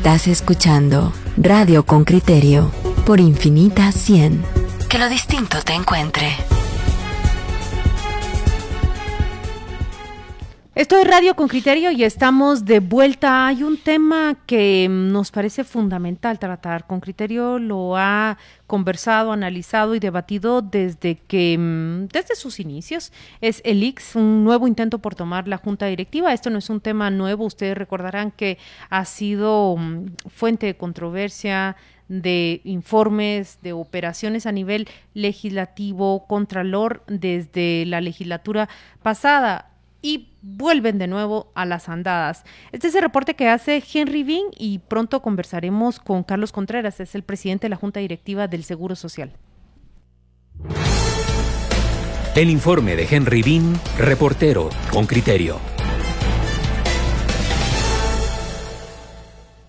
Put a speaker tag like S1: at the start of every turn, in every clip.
S1: Estás escuchando Radio con Criterio por Infinita 100. Que lo distinto te encuentre.
S2: Esto es Radio con Criterio y estamos de vuelta. Hay un tema que nos parece fundamental tratar. Con Criterio lo ha conversado, analizado y debatido desde que mm, desde sus inicios. Es el IX, un nuevo intento por tomar la junta directiva. Esto no es un tema nuevo. Ustedes recordarán que ha sido mm, fuente de controversia de informes, de operaciones a nivel legislativo, contralor desde la legislatura pasada y vuelven de nuevo a las andadas. Este es el reporte que hace Henry Bean y pronto conversaremos con Carlos Contreras, es el presidente de la Junta Directiva del Seguro Social.
S3: El informe de Henry Bean, reportero con criterio.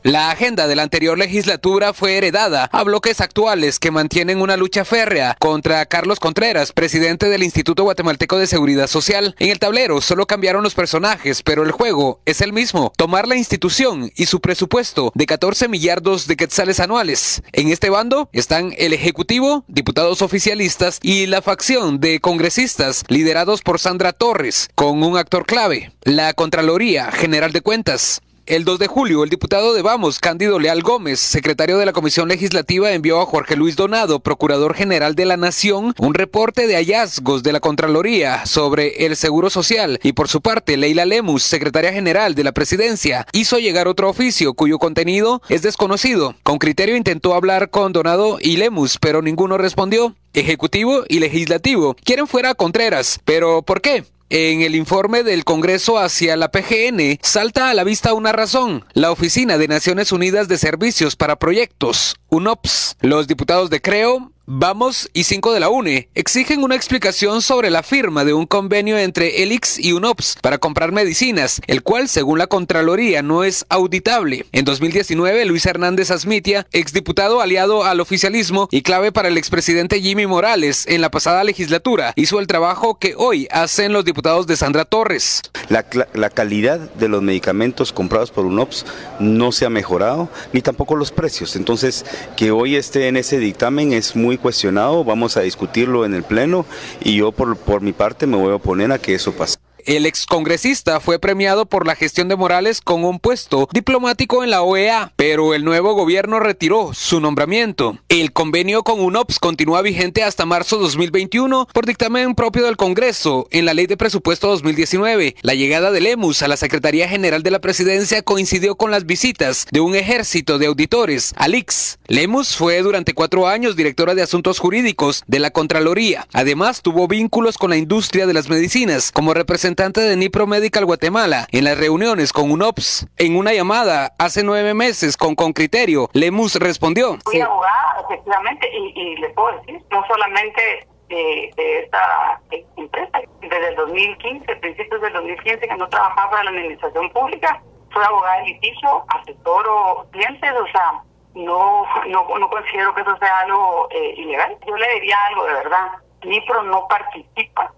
S4: La agenda de la anterior legislatura fue heredada a bloques actuales que mantienen una lucha férrea contra Carlos Contreras, presidente del Instituto Guatemalteco de Seguridad Social. En el tablero solo cambiaron los personajes, pero el juego es el mismo, tomar la institución y su presupuesto de 14 millardos de quetzales anuales. En este bando están el Ejecutivo, diputados oficialistas y la facción de congresistas liderados por Sandra Torres, con un actor clave, la Contraloría General de Cuentas. El 2 de julio, el diputado de Vamos, Cándido Leal Gómez, secretario de la Comisión Legislativa, envió a Jorge Luis Donado, procurador general de la Nación, un reporte de hallazgos de la Contraloría sobre el Seguro Social y por su parte, Leila Lemus, secretaria general de la Presidencia, hizo llegar otro oficio cuyo contenido es desconocido. Con criterio intentó hablar con Donado y Lemus, pero ninguno respondió. Ejecutivo y Legislativo quieren fuera a Contreras, pero ¿por qué? En el informe del Congreso hacia la PGN salta a la vista una razón, la Oficina de Naciones Unidas de Servicios para Proyectos, UNOPS. Los diputados de Creo, Vamos y 5 de la UNE exigen una explicación sobre la firma de un convenio entre Elix y UNOPS para comprar medicinas, el cual, según la Contraloría, no es auditable. En 2019, Luis Hernández Asmitia, exdiputado aliado al oficialismo y clave para el expresidente Jimmy Morales en la pasada legislatura, hizo el trabajo que hoy hacen los diputados de Sandra Torres.
S5: La, la calidad de los medicamentos comprados por UNOPS no se ha mejorado, ni tampoco los precios. Entonces, que hoy esté en ese dictamen es muy cuestionado, vamos a discutirlo en el Pleno y yo por, por mi parte me voy a oponer a que eso pase.
S4: El excongresista fue premiado por la gestión de Morales con un puesto diplomático en la OEA, pero el nuevo gobierno retiró su nombramiento. El convenio con UNOPS continúa vigente hasta marzo 2021 por dictamen propio del Congreso en la Ley de Presupuesto 2019. La llegada de Lemus a la Secretaría General de la Presidencia coincidió con las visitas de un ejército de auditores, Alix. Lemus fue durante cuatro años directora de Asuntos Jurídicos de la Contraloría. Además, tuvo vínculos con la industria de las medicinas como representante representante de Nipro Medical Guatemala en las reuniones con UNOPS. En una llamada hace nueve meses con Con Criterio, Lemus respondió.
S6: Fui abogada, efectivamente, y, le puedo decir, no solamente de, esta empresa, desde el 2015, principios del 2015, que no trabajaba para la administración pública, soy abogada de litigio, asesoro clientes, o sea, no, no, no considero que eso sea algo eh, ilegal. Yo le diría algo de verdad, Nipro no participa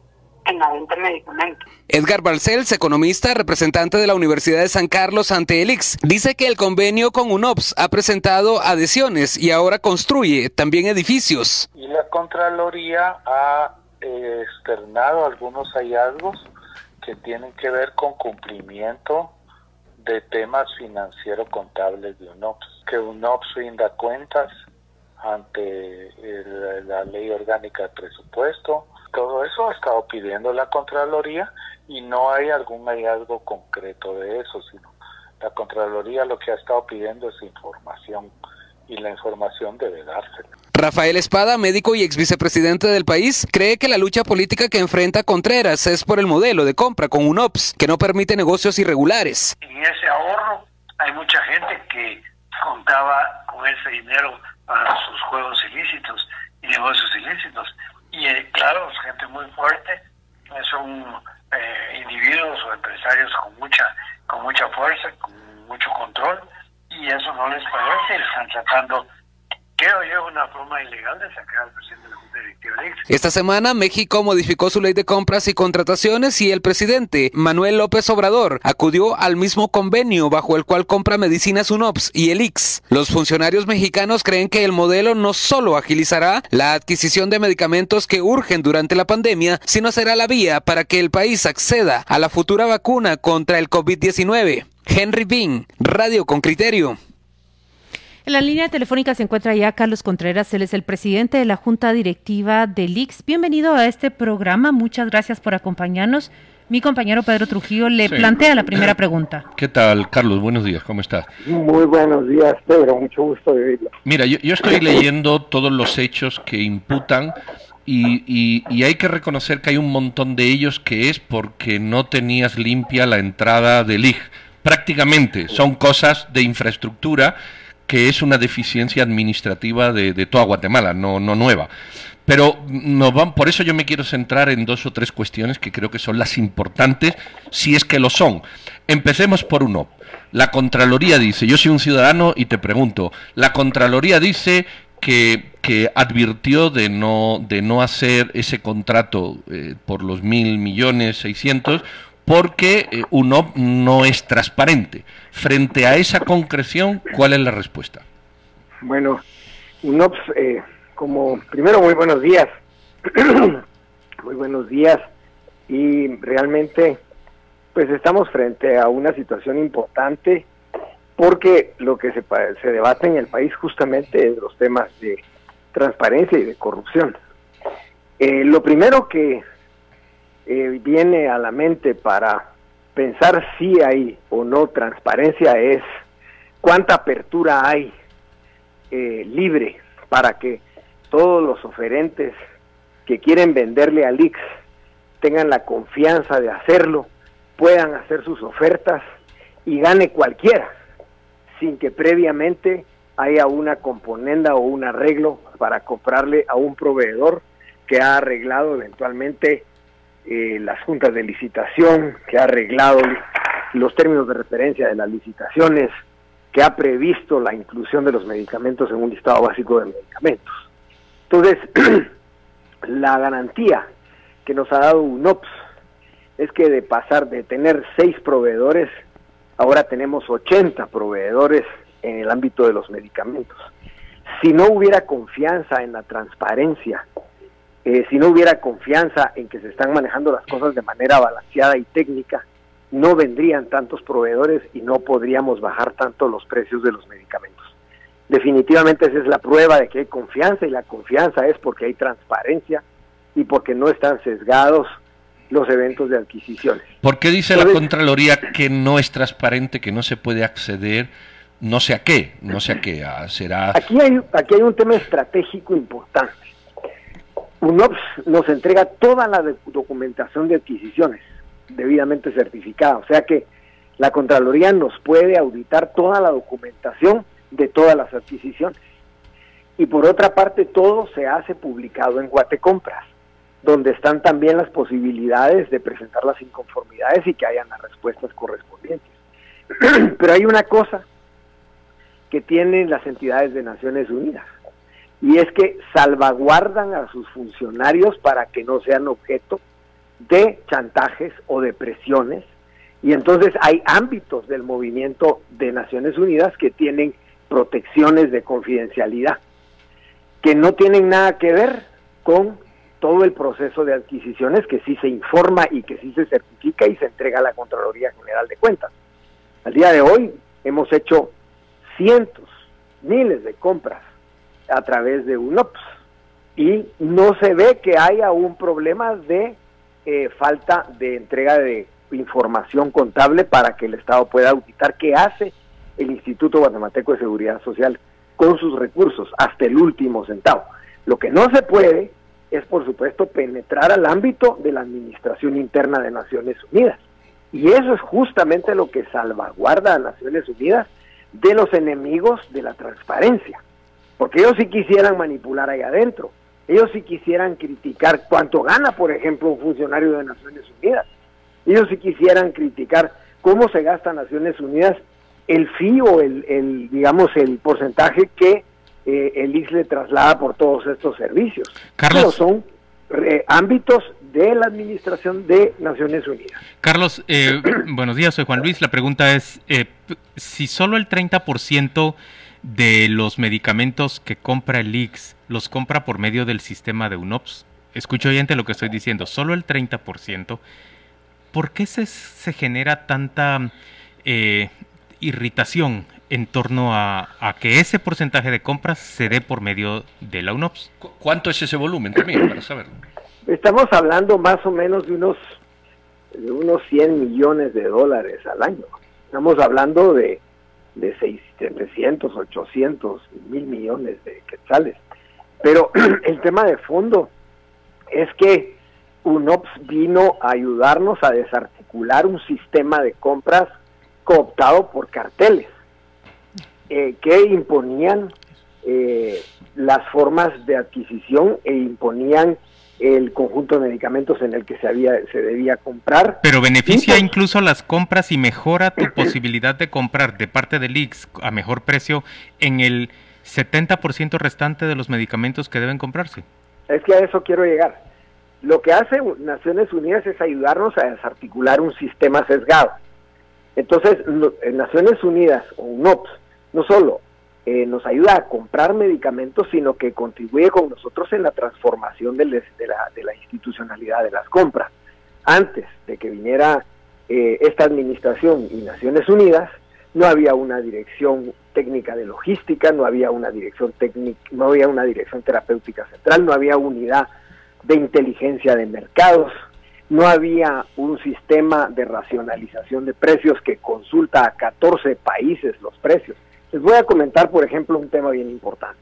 S6: en la venta de medicamentos.
S4: Edgar Balcells, economista, representante de la Universidad de San Carlos ante Elix, dice que el convenio con UNOPS ha presentado adhesiones y ahora construye también edificios.
S7: Y la Contraloría ha eh, externado algunos hallazgos que tienen que ver con cumplimiento de temas financieros contables de UNOPS, que UNOPS rinda cuentas ante la ley orgánica de presupuesto, todo eso ha estado pidiendo la Contraloría y no hay algún hallazgo concreto de eso, sino la Contraloría lo que ha estado pidiendo es información y la información debe darse.
S4: Rafael Espada, médico y ex vicepresidente del país, cree que la lucha política que enfrenta Contreras es por el modelo de compra con UNOPS, que no permite negocios irregulares.
S8: En ese ahorro hay mucha gente que contaba con ese dinero para sus juegos ilícitos y negocios ilícitos y eh, claro, es gente muy fuerte, son eh, individuos o empresarios con mucha, con mucha fuerza, con mucho control, y eso no les parece, están tratando
S4: Esta semana México modificó su ley de compras y contrataciones y el presidente Manuel López Obrador acudió al mismo convenio bajo el cual compra medicinas UNOPS y el IX. Los funcionarios mexicanos creen que el modelo no solo agilizará la adquisición de medicamentos que urgen durante la pandemia, sino será la vía para que el país acceda a la futura vacuna contra el COVID-19. Henry Bean, Radio con Criterio.
S2: En la línea telefónica se encuentra ya Carlos Contreras, él es el presidente de la Junta Directiva del IX. Bienvenido a este programa, muchas gracias por acompañarnos. Mi compañero Pedro Trujillo le plantea la primera pregunta.
S9: ¿Qué tal, Carlos? Buenos días, ¿cómo estás?
S10: Muy buenos días, Pedro, mucho gusto de verlo.
S9: Mira, yo, estoy leyendo todos los hechos que imputan y, y, hay que reconocer que hay un montón de ellos que es porque no tenías limpia la entrada del IG. Prácticamente son cosas de infraestructura que es una deficiencia administrativa de, toda Guatemala, no, no nueva. Pero no van, por eso yo me quiero centrar en dos o tres cuestiones que creo que son las importantes, si es que lo son. Empecemos por uno. La Contraloría dice, yo soy un ciudadano y te pregunto, la Contraloría dice que, que advirtió de no, de no hacer ese contrato eh, por los mil millones seiscientos porque eh, UNOP no es transparente. Frente a esa concreción, ¿cuál es la respuesta?
S10: Bueno, UNOPS, eh, como primero muy buenos días, muy buenos días y realmente pues estamos frente a una situación importante porque lo que se, se debate en el país justamente es los temas de transparencia y de corrupción. Eh, lo primero que eh, viene a la mente para pensar si hay o no transparencia es cuánta apertura hay eh, libre para que todos los oferentes que quieren venderle al IX tengan la confianza de hacerlo, puedan hacer sus ofertas y gane cualquiera, sin que previamente haya una componenda o un arreglo para comprarle a un proveedor que ha arreglado eventualmente eh, las juntas de licitación, que ha arreglado los términos de referencia de las licitaciones, que ha previsto la inclusión de los medicamentos en un listado básico de medicamentos. Entonces, la garantía que nos ha dado UNOPS es que de pasar de tener seis proveedores, ahora tenemos 80 proveedores en el ámbito de los medicamentos. Si no hubiera confianza en la transparencia eh, si no hubiera confianza en que se están manejando las cosas de manera balanceada y técnica, no vendrían tantos proveedores y no podríamos bajar tanto los precios de los medicamentos. Definitivamente esa es la prueba de que hay confianza y la confianza es porque hay transparencia y porque no están sesgados los eventos de adquisiciones.
S9: ¿Por qué dice la Contraloría que no es transparente, que no se puede acceder? No sé a qué, no sé a qué, será...
S10: Aquí hay, aquí hay un tema estratégico importante UNOPS nos entrega toda la documentación de adquisiciones debidamente certificada, o sea que la Contraloría nos puede auditar toda la documentación de todas las adquisiciones. Y por otra parte, todo se hace publicado en Guatecompras, donde están también las posibilidades de presentar las inconformidades y que hayan las respuestas correspondientes. Pero hay una cosa que tienen las entidades de Naciones Unidas y es que salvaguardan a sus funcionarios para que no sean objeto de chantajes o de presiones. Y entonces hay ámbitos del movimiento de Naciones Unidas que tienen protecciones de confidencialidad, que no tienen nada que ver con todo el proceso de adquisiciones que sí se informa y que sí se certifica y se entrega a la Contraloría General de Cuentas. Al día de hoy hemos hecho cientos, miles de compras a través de UNOPS. Y no se ve que haya un problema de eh, falta de entrega de información contable para que el Estado pueda auditar qué hace el Instituto Guatemalteco de Seguridad Social con sus recursos hasta el último centavo. Lo que no se puede es, por supuesto, penetrar al ámbito de la Administración Interna de Naciones Unidas. Y eso es justamente lo que salvaguarda a Naciones Unidas de los enemigos de la transparencia. Porque ellos sí quisieran manipular ahí adentro. Ellos sí quisieran criticar cuánto gana, por ejemplo, un funcionario de Naciones Unidas. Ellos sí quisieran criticar cómo se gasta Naciones Unidas el fee o el, digamos, el porcentaje que eh, el IX le traslada por todos estos servicios.
S11: Carlos.
S10: Pero son eh, ámbitos de la Administración de Naciones Unidas.
S11: Carlos, eh, buenos días, soy Juan Luis. La pregunta es, eh, si solo el 30% de los medicamentos que compra el IX los compra por medio del sistema de UNOPS, escucho oyente lo que estoy diciendo, solo el 30%, ¿por qué se, se genera tanta eh, irritación en torno a, a, que ese porcentaje de compras se dé por medio de la UNOPS?
S9: ¿Cuánto es ese volumen también, para saberlo?
S10: Estamos hablando más o menos de unos, de unos 100 millones de dólares al año. Estamos hablando de, de 700, 800 mil millones de quetzales. Pero el tema de fondo es que UNOPS vino a ayudarnos a desarticular un sistema de compras cooptado por carteles eh, que imponían eh, las formas de adquisición e imponían el conjunto de medicamentos en el que se había se debía comprar.
S11: Pero beneficia pues, incluso las compras y mejora tu posibilidad de comprar de parte del IX a mejor precio en el 70% restante de los medicamentos que deben comprarse.
S10: Es que a eso quiero llegar. Lo que hace Naciones Unidas es ayudarnos a desarticular un sistema sesgado. Entonces, en Naciones Unidas o UNOPS no solo eh, nos ayuda a comprar medicamentos, sino que contribuye con nosotros en la transformación de, la, de la, institucionalidad de las compras. Antes de que viniera eh, esta administración y Naciones Unidas, no había una dirección técnica de logística, no había una dirección técnica, no había una dirección terapéutica central, no había unidad de inteligencia de mercados, no había un sistema de racionalización de precios que consulta a 14 países los precios. Les voy a comentar, por ejemplo, un tema bien importante.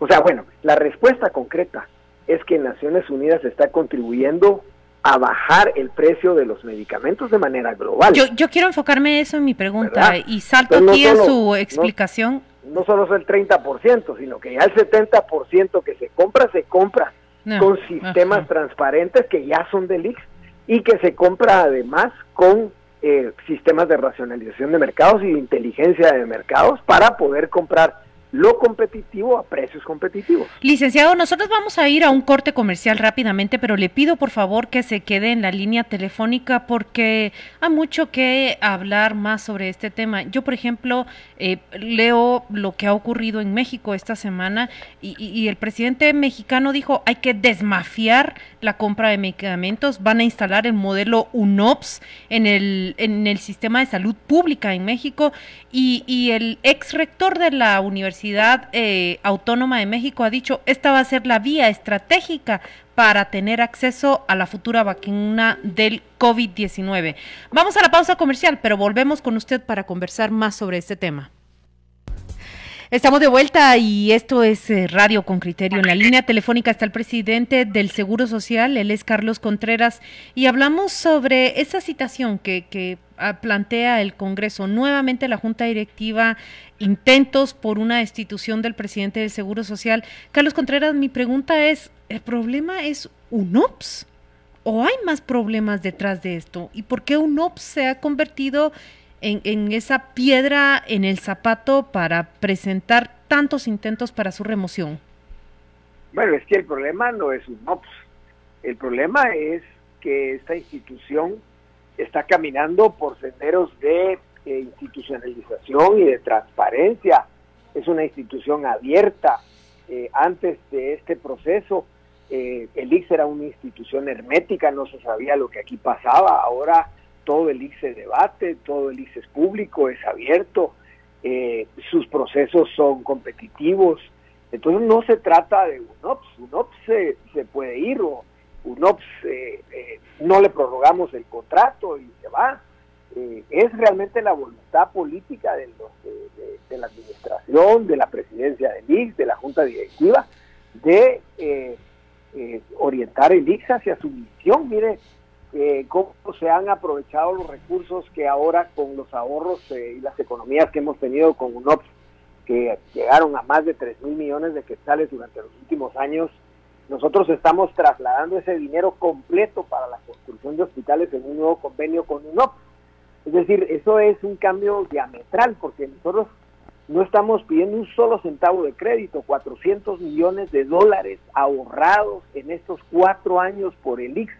S10: O sea, bueno, la respuesta concreta es que Naciones Unidas está contribuyendo a bajar el precio de los medicamentos de manera global.
S2: Yo, yo quiero enfocarme eso en mi pregunta ¿verdad? y salto no aquí solo, a su explicación.
S10: No, no, solo es el 30%, sino que ya el 70% que se compra, se compra no, con sistemas transparentes que ya son del IX y que se compra además con eh, sistemas de racionalización de mercados y de inteligencia de mercados para poder comprar lo competitivo a precios competitivos.
S2: Licenciado, nosotros vamos a ir a un corte comercial rápidamente, pero le pido por favor que se quede en la línea telefónica porque hay mucho que hablar más sobre este tema. Yo, por ejemplo, eh, leo lo que ha ocurrido en México esta semana y, el presidente mexicano dijo hay que desmafiar la compra de medicamentos, van a instalar el modelo UNOPS en el, en el sistema de salud pública en México y el ex rector de la universidad Universidad eh, Autónoma de México ha dicho, esta va a ser la vía estratégica para tener acceso a la futura vacuna del COVID-19. Vamos a la pausa comercial, pero volvemos con usted para conversar más sobre este tema. Estamos de vuelta y esto es eh, Radio con Criterio. En la línea telefónica está el presidente del Seguro Social, él es Carlos Contreras, y hablamos sobre esa citación que, ah, plantea el Congreso. Nuevamente la Junta Directiva, intentos por una destitución del presidente del Seguro Social. Carlos Contreras, mi pregunta es, ¿el problema es UNOPS? ¿O hay más problemas detrás de esto? ¿Y por qué UNOPS se ha convertido en, esa piedra en el zapato para presentar tantos intentos para su remoción?
S10: Bueno, es que el problema no es un OPS. El problema es que esta institución está caminando por senderos de eh, institucionalización y de transparencia. Es una institución abierta. Eh, antes de este proceso, eh, el IX era una institución hermética, no se sabía lo que aquí pasaba. Ahora todo el IX se debate, todo el IX es público, es abierto, eh, sus procesos son competitivos. Entonces no se trata de UNOPS, UNOPS se, se puede ir o UNOPS eh, eh, no le prorrogamos el contrato y se va. Eh, es realmente la voluntad política de, los, de, la administración, de la presidencia del IX, de la junta directiva, de orientar el IX hacia su misión. Mire, eh, cómo se han aprovechado los recursos que ahora con los ahorros eh, y las economías que hemos tenido con UNOPS, que llegaron a más de 3 mil millones de quetzales durante los últimos años, nosotros estamos trasladando ese dinero completo para la construcción de hospitales en un nuevo convenio con UNOPS. Es decir, eso es un cambio diametral, porque nosotros no estamos pidiendo un solo centavo de crédito, 400 millones de dólares ahorrados en estos cuatro años por el IX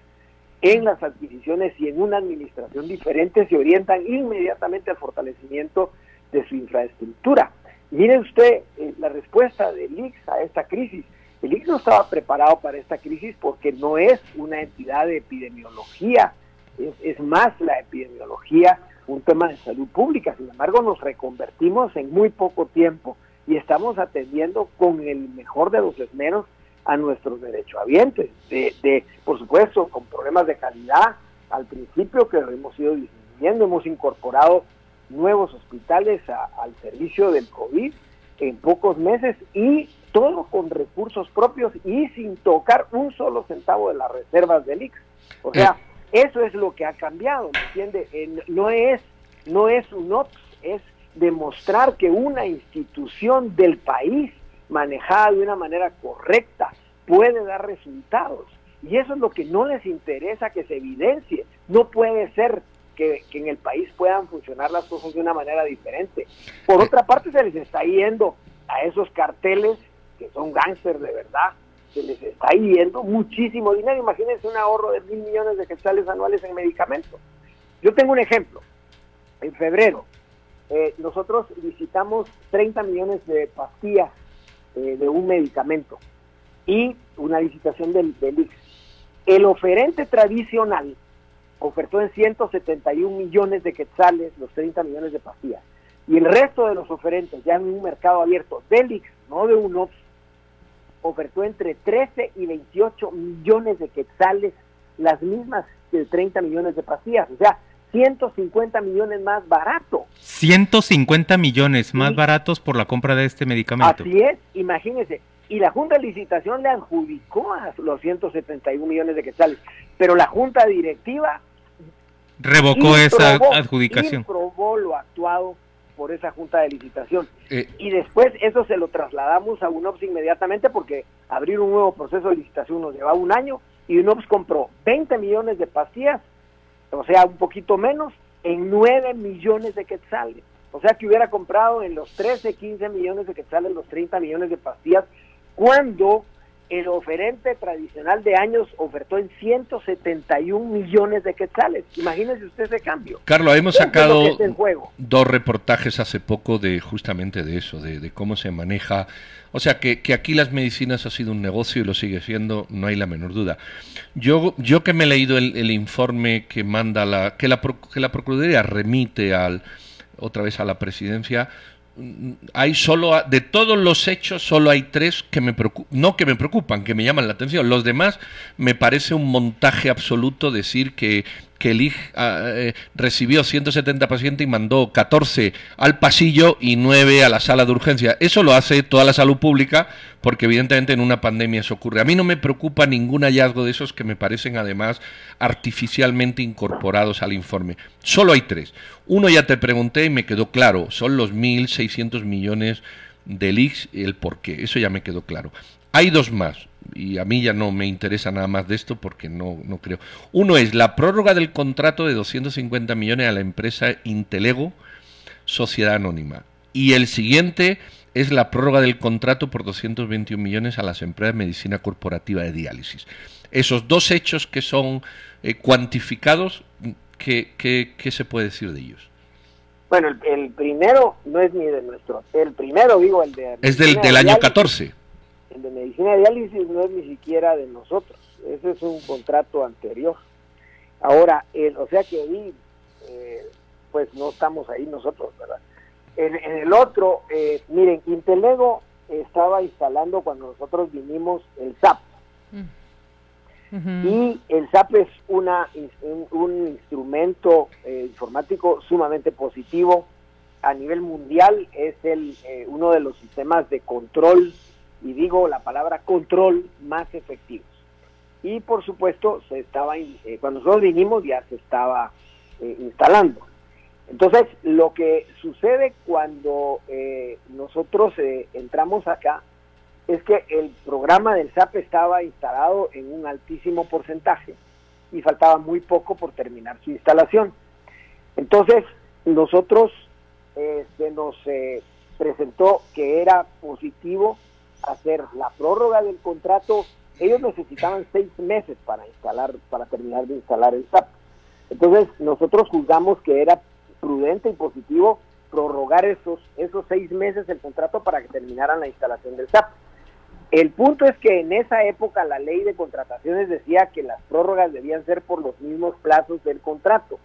S10: en las adquisiciones y en una administración diferente se orientan inmediatamente al fortalecimiento de su infraestructura. Mire usted eh, la respuesta del IX a esta crisis. El IX no estaba preparado para esta crisis porque no es una entidad de epidemiología, es más la epidemiología un tema de salud pública. Sin embargo, nos reconvertimos en muy poco tiempo y estamos atendiendo con el mejor de los esmeros a nuestros derechohabientes, de, de, por supuesto, con problemas de calidad al principio que hemos ido disminuyendo, hemos incorporado nuevos hospitales al servicio del COVID en pocos meses y todo con recursos propios y sin tocar un solo centavo de las reservas del IX. O sea, eso es lo que ha cambiado, ¿me entiende? no es no es un OPS, es demostrar que una institución del país manejada de una manera correcta puede dar resultados. Y eso es lo que no les interesa que se evidencie. No puede ser que, que, en el país puedan funcionar las cosas de una manera diferente. Por otra parte, se les está yendo a esos carteles que son gángsters de verdad, se les está yendo muchísimo dinero. Imagínense un ahorro de mil millones de quetzales anuales en medicamentos. Yo tengo un ejemplo. En febrero, eh, nosotros visitamos 30 millones de pastillas eh, de un medicamento y una visitación del, del El oferente tradicional ofertó en 171 millones de quetzales los 30 millones de pastillas. Y el resto de los oferentes, ya en un mercado abierto del IX, no de UNOPS, ofertó entre 13 y 28 millones de quetzales, las mismas de 30 millones de pastillas. O sea, 150 millones más barato.
S11: 150 millones más baratos por la compra de este medicamento.
S10: Así es, imagínense. Y la Junta de Licitación le adjudicó a los 171 millones de quetzales, pero la Junta Directiva
S11: revocó esa adjudicación.
S10: Probó lo actuado por esa Junta de Licitación. Eh. y después eso se lo trasladamos a UNOPS inmediatamente porque abrir un nuevo proceso de licitación nos llevaba un año y UNOPS compró 20 millones de pastillas o sea, un poquito menos, en 9 millones de quetzales. O sea, que hubiera comprado en los 13, 15 millones de quetzales los 30 millones de pastillas, cuando el oferente tradicional de años ofertó en 171 millones de quetzales. Imagínese usted ese cambio.
S9: Carlos, hemos sacado dos reportajes hace poco de justamente de eso, de, cómo se maneja. O sea, que, aquí las medicinas ha sido un negocio y lo sigue siendo, no hay la menor duda. Yo, yo que me he leído el, informe que manda la que, la, que la Procuraduría remite al otra vez a la presidencia, hay solo de todos los hechos solo hay tres que me no que me preocupan que me llaman la atención. Los demás me parece un montaje absoluto decir que que el IG ah, eh, recibió 170 pacientes y mandó 14 al pasillo y 9 a la sala de urgencia. Eso lo hace toda la salud pública porque evidentemente en una pandemia eso ocurre. A mí no me preocupa ningún hallazgo de esos que me parecen además artificialmente incorporados al informe. Solo hay tres. Uno ya te pregunté y me quedó claro, son los 1.600 millones del IX el por qué. Eso ya me quedó claro. Hay dos más y a mí ya no me interesa nada más de esto porque no, no creo. Uno es la prórroga del contrato de 250 millones a la empresa Intelego, Sociedad Anónima. Y el siguiente es la prórroga del contrato por 221 millones a las empresas de medicina corporativa de diálisis. Esos dos hechos que son eh, cuantificados, ¿qué, ¿qué, se puede decir de ellos?
S10: Bueno, el, primero no es ni de nuestro, el primero digo el de...
S9: Es del, del año 14
S10: el de medicina de diálisis no es ni siquiera de nosotros, ese es un contrato anterior. Ahora, el, o sea que ahí, eh, pues no estamos ahí nosotros, ¿verdad? En, el otro, eh, miren, Intelego estaba instalando cuando nosotros vinimos el SAP. Mm. Y el SAP es una, un, instrumento eh, informático sumamente positivo. A nivel mundial es el, uno de los sistemas de control y digo la palabra control más efectivos. Y por supuesto, se estaba eh, cuando nosotros vinimos ya se estaba eh, instalando. Entonces, lo que sucede cuando eh, nosotros entramos acá es que el programa del SAP estaba instalado en un altísimo porcentaje y faltaba muy poco por terminar su instalación. Entonces, nosotros se nos presentó que era positivo hacer la prórroga del contrato. Ellos necesitaban seis meses para instalar, para terminar de instalar el SAP. Entonces nosotros juzgamos que era prudente y positivo prorrogar esos, esos seis meses el contrato para que terminaran la instalación del SAP. El punto es que en esa época la ley de contrataciones decía que las prórrogas debían ser por los mismos plazos del contrato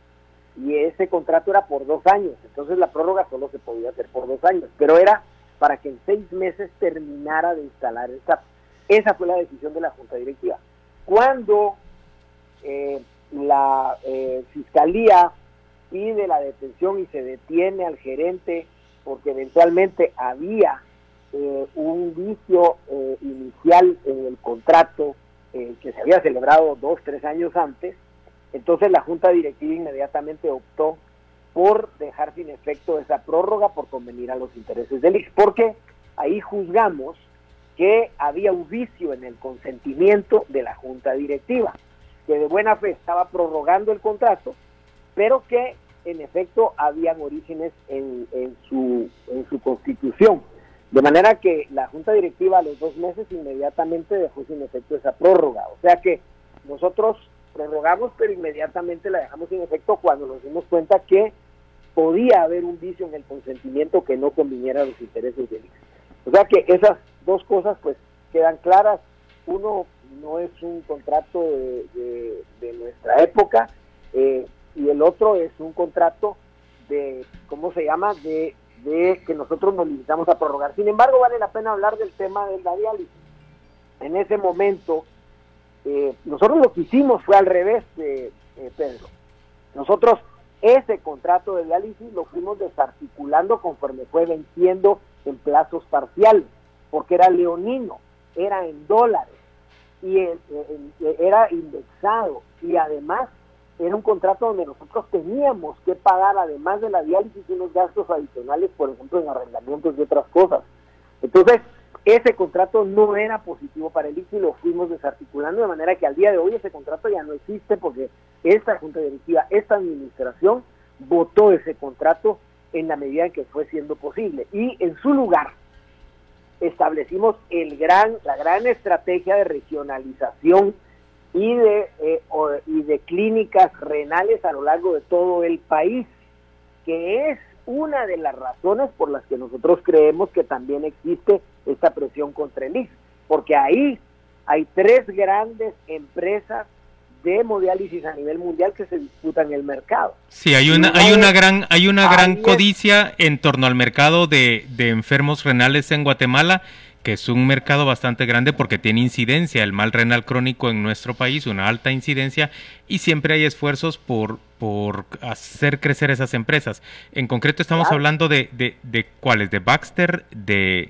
S10: y ese contrato era por dos años, entonces la prórroga solo se podía hacer por dos años, pero era para que en seis meses terminara de instalar el SAP. Esa fue la decisión de la Junta Directiva. Cuando eh, la eh, Fiscalía pide la detención y se detiene al gerente porque eventualmente había eh, un vicio eh, inicial en el contrato eh, que se había celebrado dos, tres años antes, entonces la Junta Directiva inmediatamente optó por dejar sin efecto esa prórroga por convenir a los intereses del IX, porque ahí juzgamos que había un vicio en el consentimiento de la Junta Directiva, que de buena fe estaba prorrogando el contrato, pero que en efecto habían orígenes en, en, su, en su constitución. De manera que la Junta Directiva a los dos meses inmediatamente dejó sin efecto esa prórroga. O sea que nosotros prorrogamos, pero inmediatamente la dejamos sin efecto cuando nos dimos cuenta que podía haber un vicio en el consentimiento que no conviniera a los intereses del ICE. O sea que esas dos cosas pues quedan claras. Uno no es un contrato de, nuestra época eh, y el otro es un contrato de, ¿cómo se llama?, de, que nosotros nos limitamos a prorrogar. Sin embargo, vale la pena hablar del tema de la diálisis. En ese momento, eh, nosotros lo que hicimos fue al revés, de eh, Pedro. Nosotros ese contrato de diálisis lo fuimos desarticulando conforme fue venciendo en plazos parciales, porque era leonino, era en dólares y eh, era indexado y además era un contrato donde nosotros teníamos que pagar, además de la diálisis, unos gastos adicionales, por ejemplo, en arrendamientos y otras cosas. Entonces, ese contrato no era positivo para el ICI lo fuimos desarticulando de manera que al día de hoy ese contrato ya no existe porque esta junta directiva, esta administración votó ese contrato en la medida en que fue siendo posible. Y en su lugar establecimos el gran la gran estrategia de regionalización y de, eh, o, y de clínicas renales a lo largo de todo el país, que es una de las razones por las que nosotros creemos que también existe esta presión contra el IX, porque ahí hay tres grandes empresas de hemodiálisis a nivel mundial que se disputan el mercado.
S11: Sí, hay una, hay una gran, hay una gran codicia en torno al mercado de, de enfermos renales en Guatemala que es un mercado bastante grande porque tiene incidencia el mal renal crónico en nuestro país, una alta incidencia, y siempre hay esfuerzos por, por hacer crecer esas empresas. En concreto estamos hablando de, de, de, cuáles, de Baxter, de...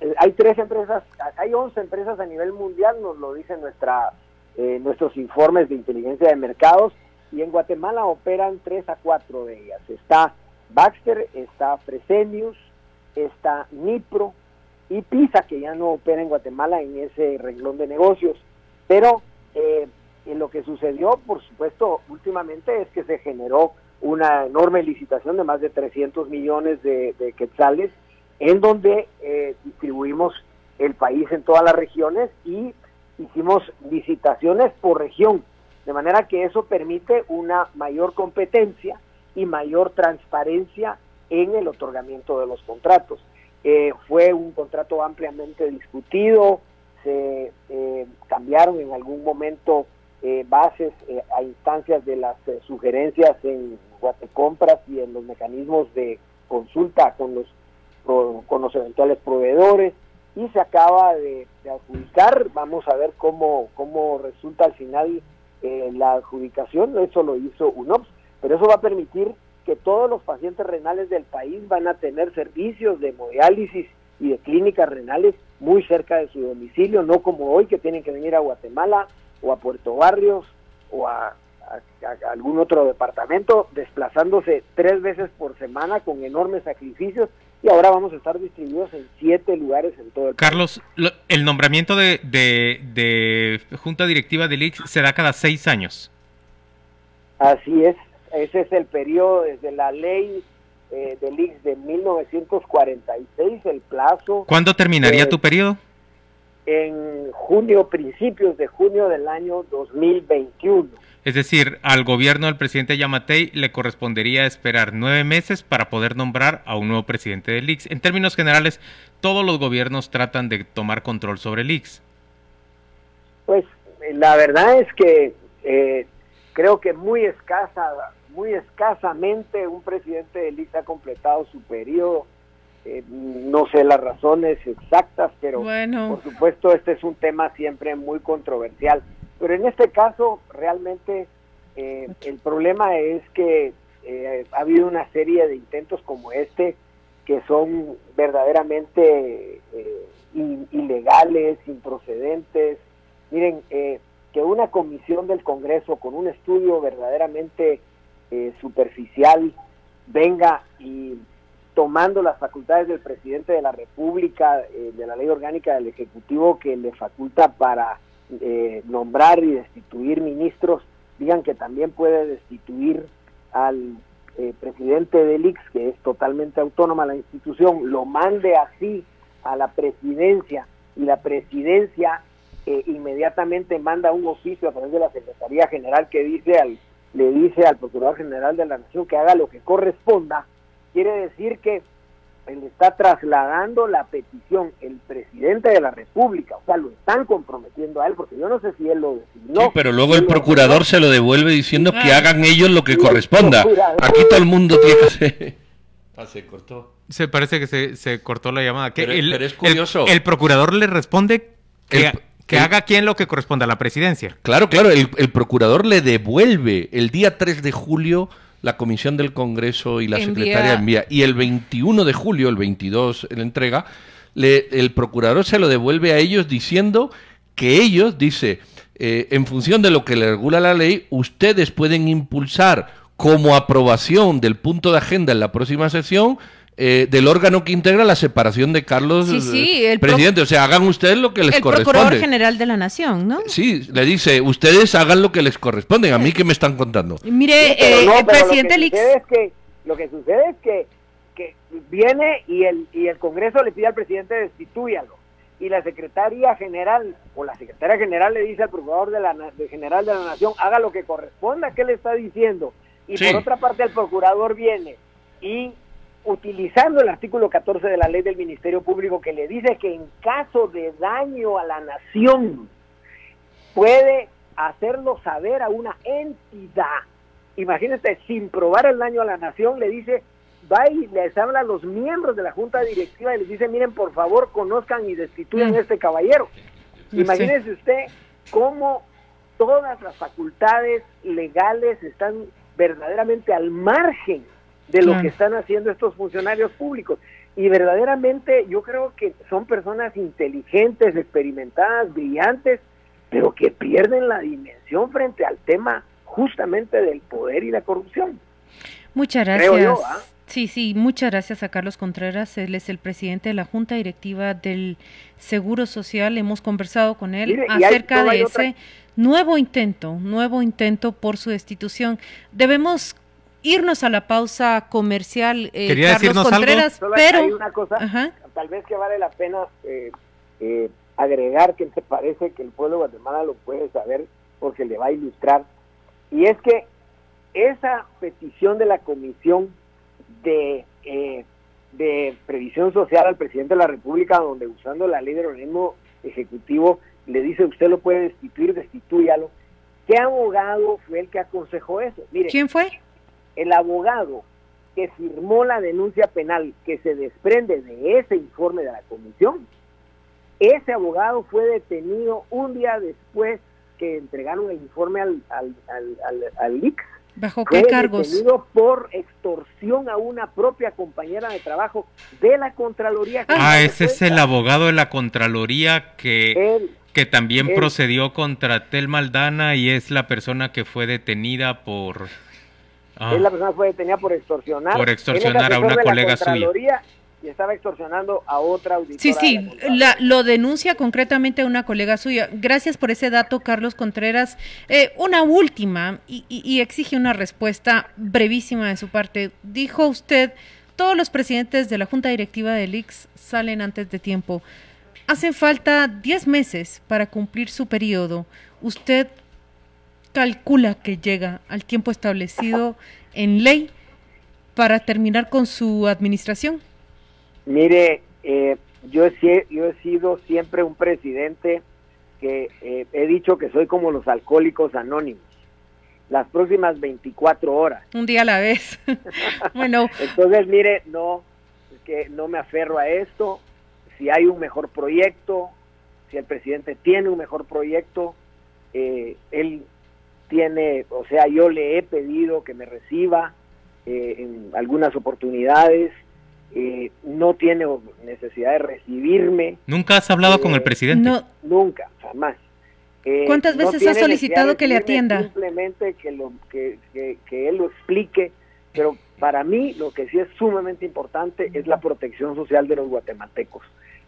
S10: Eh, hay tres empresas, hay 11 empresas a nivel mundial, nos lo dicen nuestra, eh, nuestros informes de inteligencia de mercados, y en Guatemala operan tres a cuatro de ellas. Está Baxter, está Fresenius, está Nipro, y PISA, que ya no opera en Guatemala en ese renglón de negocios. Pero eh, en lo que sucedió, por supuesto, últimamente es que se generó una enorme licitación de más de 300 millones de, de quetzales, en donde eh, distribuimos el país en todas las regiones y hicimos licitaciones por región, de manera que eso permite una mayor competencia y mayor transparencia en el otorgamiento de los contratos. Eh, fue un contrato ampliamente discutido, se eh, cambiaron en algún momento eh, bases eh, a instancias de las eh, sugerencias en Guatecompras y en los mecanismos de consulta con los con los eventuales proveedores y se acaba de, adjudicar, vamos a ver cómo, cómo resulta al final la adjudicación, eso lo hizo UNOPS, pero eso va a permitir que todos los pacientes renales del país van a tener servicios de hemodiálisis y de clínicas renales muy cerca de su domicilio, no como hoy que tienen que venir a Guatemala o a Puerto Barrios o a algún otro departamento, desplazándose tres veces por semana con enormes sacrificios y ahora vamos a estar distribuidos en siete lugares en todo el
S11: Carlos,
S10: país.
S11: el nombramiento de, de, de Junta Directiva del IX se da cada seis años.
S10: Así es, ese es el periodo desde la ley eh, del IX de 1946, el plazo...
S11: ¿Cuándo terminaría tu periodo?
S10: En junio, principios de junio del año 2021.
S11: Es decir, al gobierno del presidente Yamatei le correspondería esperar nueve meses para poder nombrar a un nuevo presidente del IX. En términos generales, todos los gobiernos tratan de tomar control sobre el IX.
S10: Pues la verdad es que eh, creo que muy escasa, muy escasamente un presidente del IX ha completado su periodo. Eh, no sé las razones exactas, pero por supuesto este es un tema siempre muy controversial. Pero en este caso, realmente eh, el problema es que eh, ha habido una serie de intentos como este que son verdaderamente eh, ilegales, improcedentes. Miren, que una comisión del Congreso con un estudio verdaderamente superficial venga y tomando las facultades del presidente de la República, de la ley orgánica del Ejecutivo que le faculta para eh, nombrar y destituir ministros, digan que también puede destituir al eh, presidente del IX, que es totalmente autónoma la institución, lo mande así a la presidencia y la presidencia eh, inmediatamente manda un oficio a través de la Secretaría General que dice al, le dice al Procurador General de la Nación que haga lo que corresponda, quiere decir que le está trasladando la petición el presidente de la República, o sea, lo están comprometiendo a él, porque yo no sé si él lo designó.
S9: Sí, pero luego el procurador se lo devuelve diciendo que hagan ellos lo que corresponda. Aquí todo el mundo tiene que hacer...
S11: Ah, se cortó. Se parece que se, se cortó la llamada.
S9: Pero, el, es curioso.
S11: El, procurador le responde que, que haga quien lo que corresponda a la presidencia.
S9: Claro, claro, el, el procurador le devuelve el día 3 de julio la Comisión del Congreso y la Secretaria envía. Y el 21 de julio, el 22 en la entrega, le, el procurador se lo devuelve a ellos diciendo que ellos, dice, eh, en función de lo que le regula la ley, ustedes pueden impulsar como aprobación del punto de agenda en la próxima sesión eh, del órgano que integra la separación de Carlos sí, eh, presidente. O sea, hagan ustedes lo que les corresponde. El Procurador
S2: General de la Nación, ¿no?
S9: Sí, le dice, ustedes hagan lo que les corresponde. A mí que me están contando.
S2: Mire, eh, el presidente
S10: lo que, es que, lo que sucede es que, que viene y el, y el Congreso le pide al presidente destituyalo. Y la secretaria general o la secretaria general le dice al procurador de la, general de la Nación, haga lo que corresponda. ¿Qué le está diciendo? Y por otra parte, el procurador viene y utilizando el artículo 14 de la ley del Ministerio Público que le dice que en caso de daño a la nación puede hacerlo saber a una entidad. Imagínate, sin probar el daño a la nación, le dice, va y les habla a los miembros de la Junta Directiva y les dice, miren, por favor, conozcan y destituyan a mm. este caballero. Imagínese usted cómo todas las facultades legales están verdaderamente al margen de lo que están haciendo estos funcionarios públicos. Y verdaderamente yo creo que son personas inteligentes, experimentadas, brillantes, pero que pierden la dimensión frente al tema justamente del poder y la corrupción.
S2: Muchas gracias. ¿ah? Sí, sí, muchas gracias a Carlos Contreras. Él es el presidente de la Junta Directiva del Seguro Social. Hemos conversado con él acerca de ese nuevo intento, nuevo intento por su destitución. Debemos irnos a la pausa comercial,
S11: eh, Carlos Contreras,
S10: pero hay una cosa, tal vez que vale la pena eh, eh, agregar que me parece que el pueblo de Guatemala lo puede saber porque le va a ilustrar, y es que esa petición de la Comisión de, eh, de Previsión Social al presidente de la República, donde usando la ley del organismo ejecutivo le dice usted lo puede destituir, destitúyalo. ¿Qué abogado fue el que aconsejó eso?
S2: Mire, ¿Quién fue?
S10: El abogado que firmó la denuncia penal que se desprende de ese informe de la comisión, ese abogado fue detenido un día después que entregaron el informe al, al, al, al,
S2: ¿Bajo qué fue cargos?
S10: detenido por extorsión a una propia compañera de trabajo de la Contraloría.
S11: Ah, ese es el abogado de la Contraloría que, que también procedió contra Tel Maldana y es la persona que fue detenida por
S10: Ah. Es la persona fue detenida por extorsionar.
S11: Por extorsionar a una colega suya.
S10: Y estaba extorsionando a otra auditora.
S2: Sí, sí, lo denuncia concretamente a una colega suya. Gracias por ese dato, Carlos Contreras. Eh, una última, y, y exige una respuesta brevísima de su parte. Dijo usted todos los presidentes de la Junta Directiva del IX salen antes de tiempo. Hacen falta 10 meses para cumplir su periodo. ¿Usted calcula que llega al tiempo establecido en ley para terminar con su administración?
S10: Mire, eh, yo, he, yo he sido siempre un presidente que eh, he dicho que soy como los alcohólicos anónimos. Las próximas 24 horas.
S2: Un día a la vez. bueno.
S10: Entonces, mire, no, que no me aferro a esto. Si hay un mejor proyecto, si el presidente tiene un mejor proyecto, eh, él tiene, o sea, yo le he pedido que me reciba eh, en algunas oportunidades, eh, no tiene necesidad de recibirme.
S11: ¿Nunca has hablado con el presidente?
S10: No, nunca, jamás.
S2: ¿Cuántas veces has solicitado que le atienda?
S10: Simplemente que, lo, que, que, él lo explique, pero para mí lo que sí es sumamente importante es la protección social de los guatemaltecos.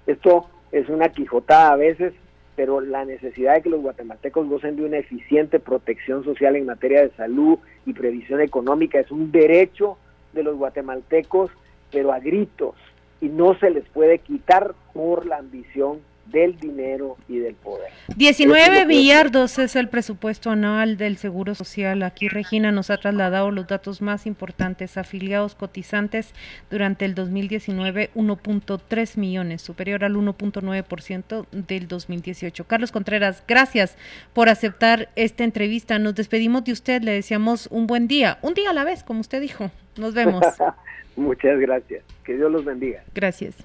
S10: Esto es una quijotada a veces, pero la necesidad de que los guatemaltecos gocen de una eficiente protección social en materia de salud y previsión económica es un derecho de los guatemaltecos, pero a gritos, y no se les puede quitar por la ambición del dinero y del poder.
S2: 19 billardos es el presupuesto anual del Seguro Social. Aquí Regina nos ha trasladado los datos más importantes. Afiliados cotizantes durante el 2019, 1.3 millones, superior al 1.9% del 2018. Carlos Contreras, gracias por aceptar esta entrevista. Nos despedimos de usted, le deseamos un buen día, un día a la vez, como usted dijo. Nos vemos.
S10: Muchas gracias. Que Dios los bendiga.
S2: Gracias.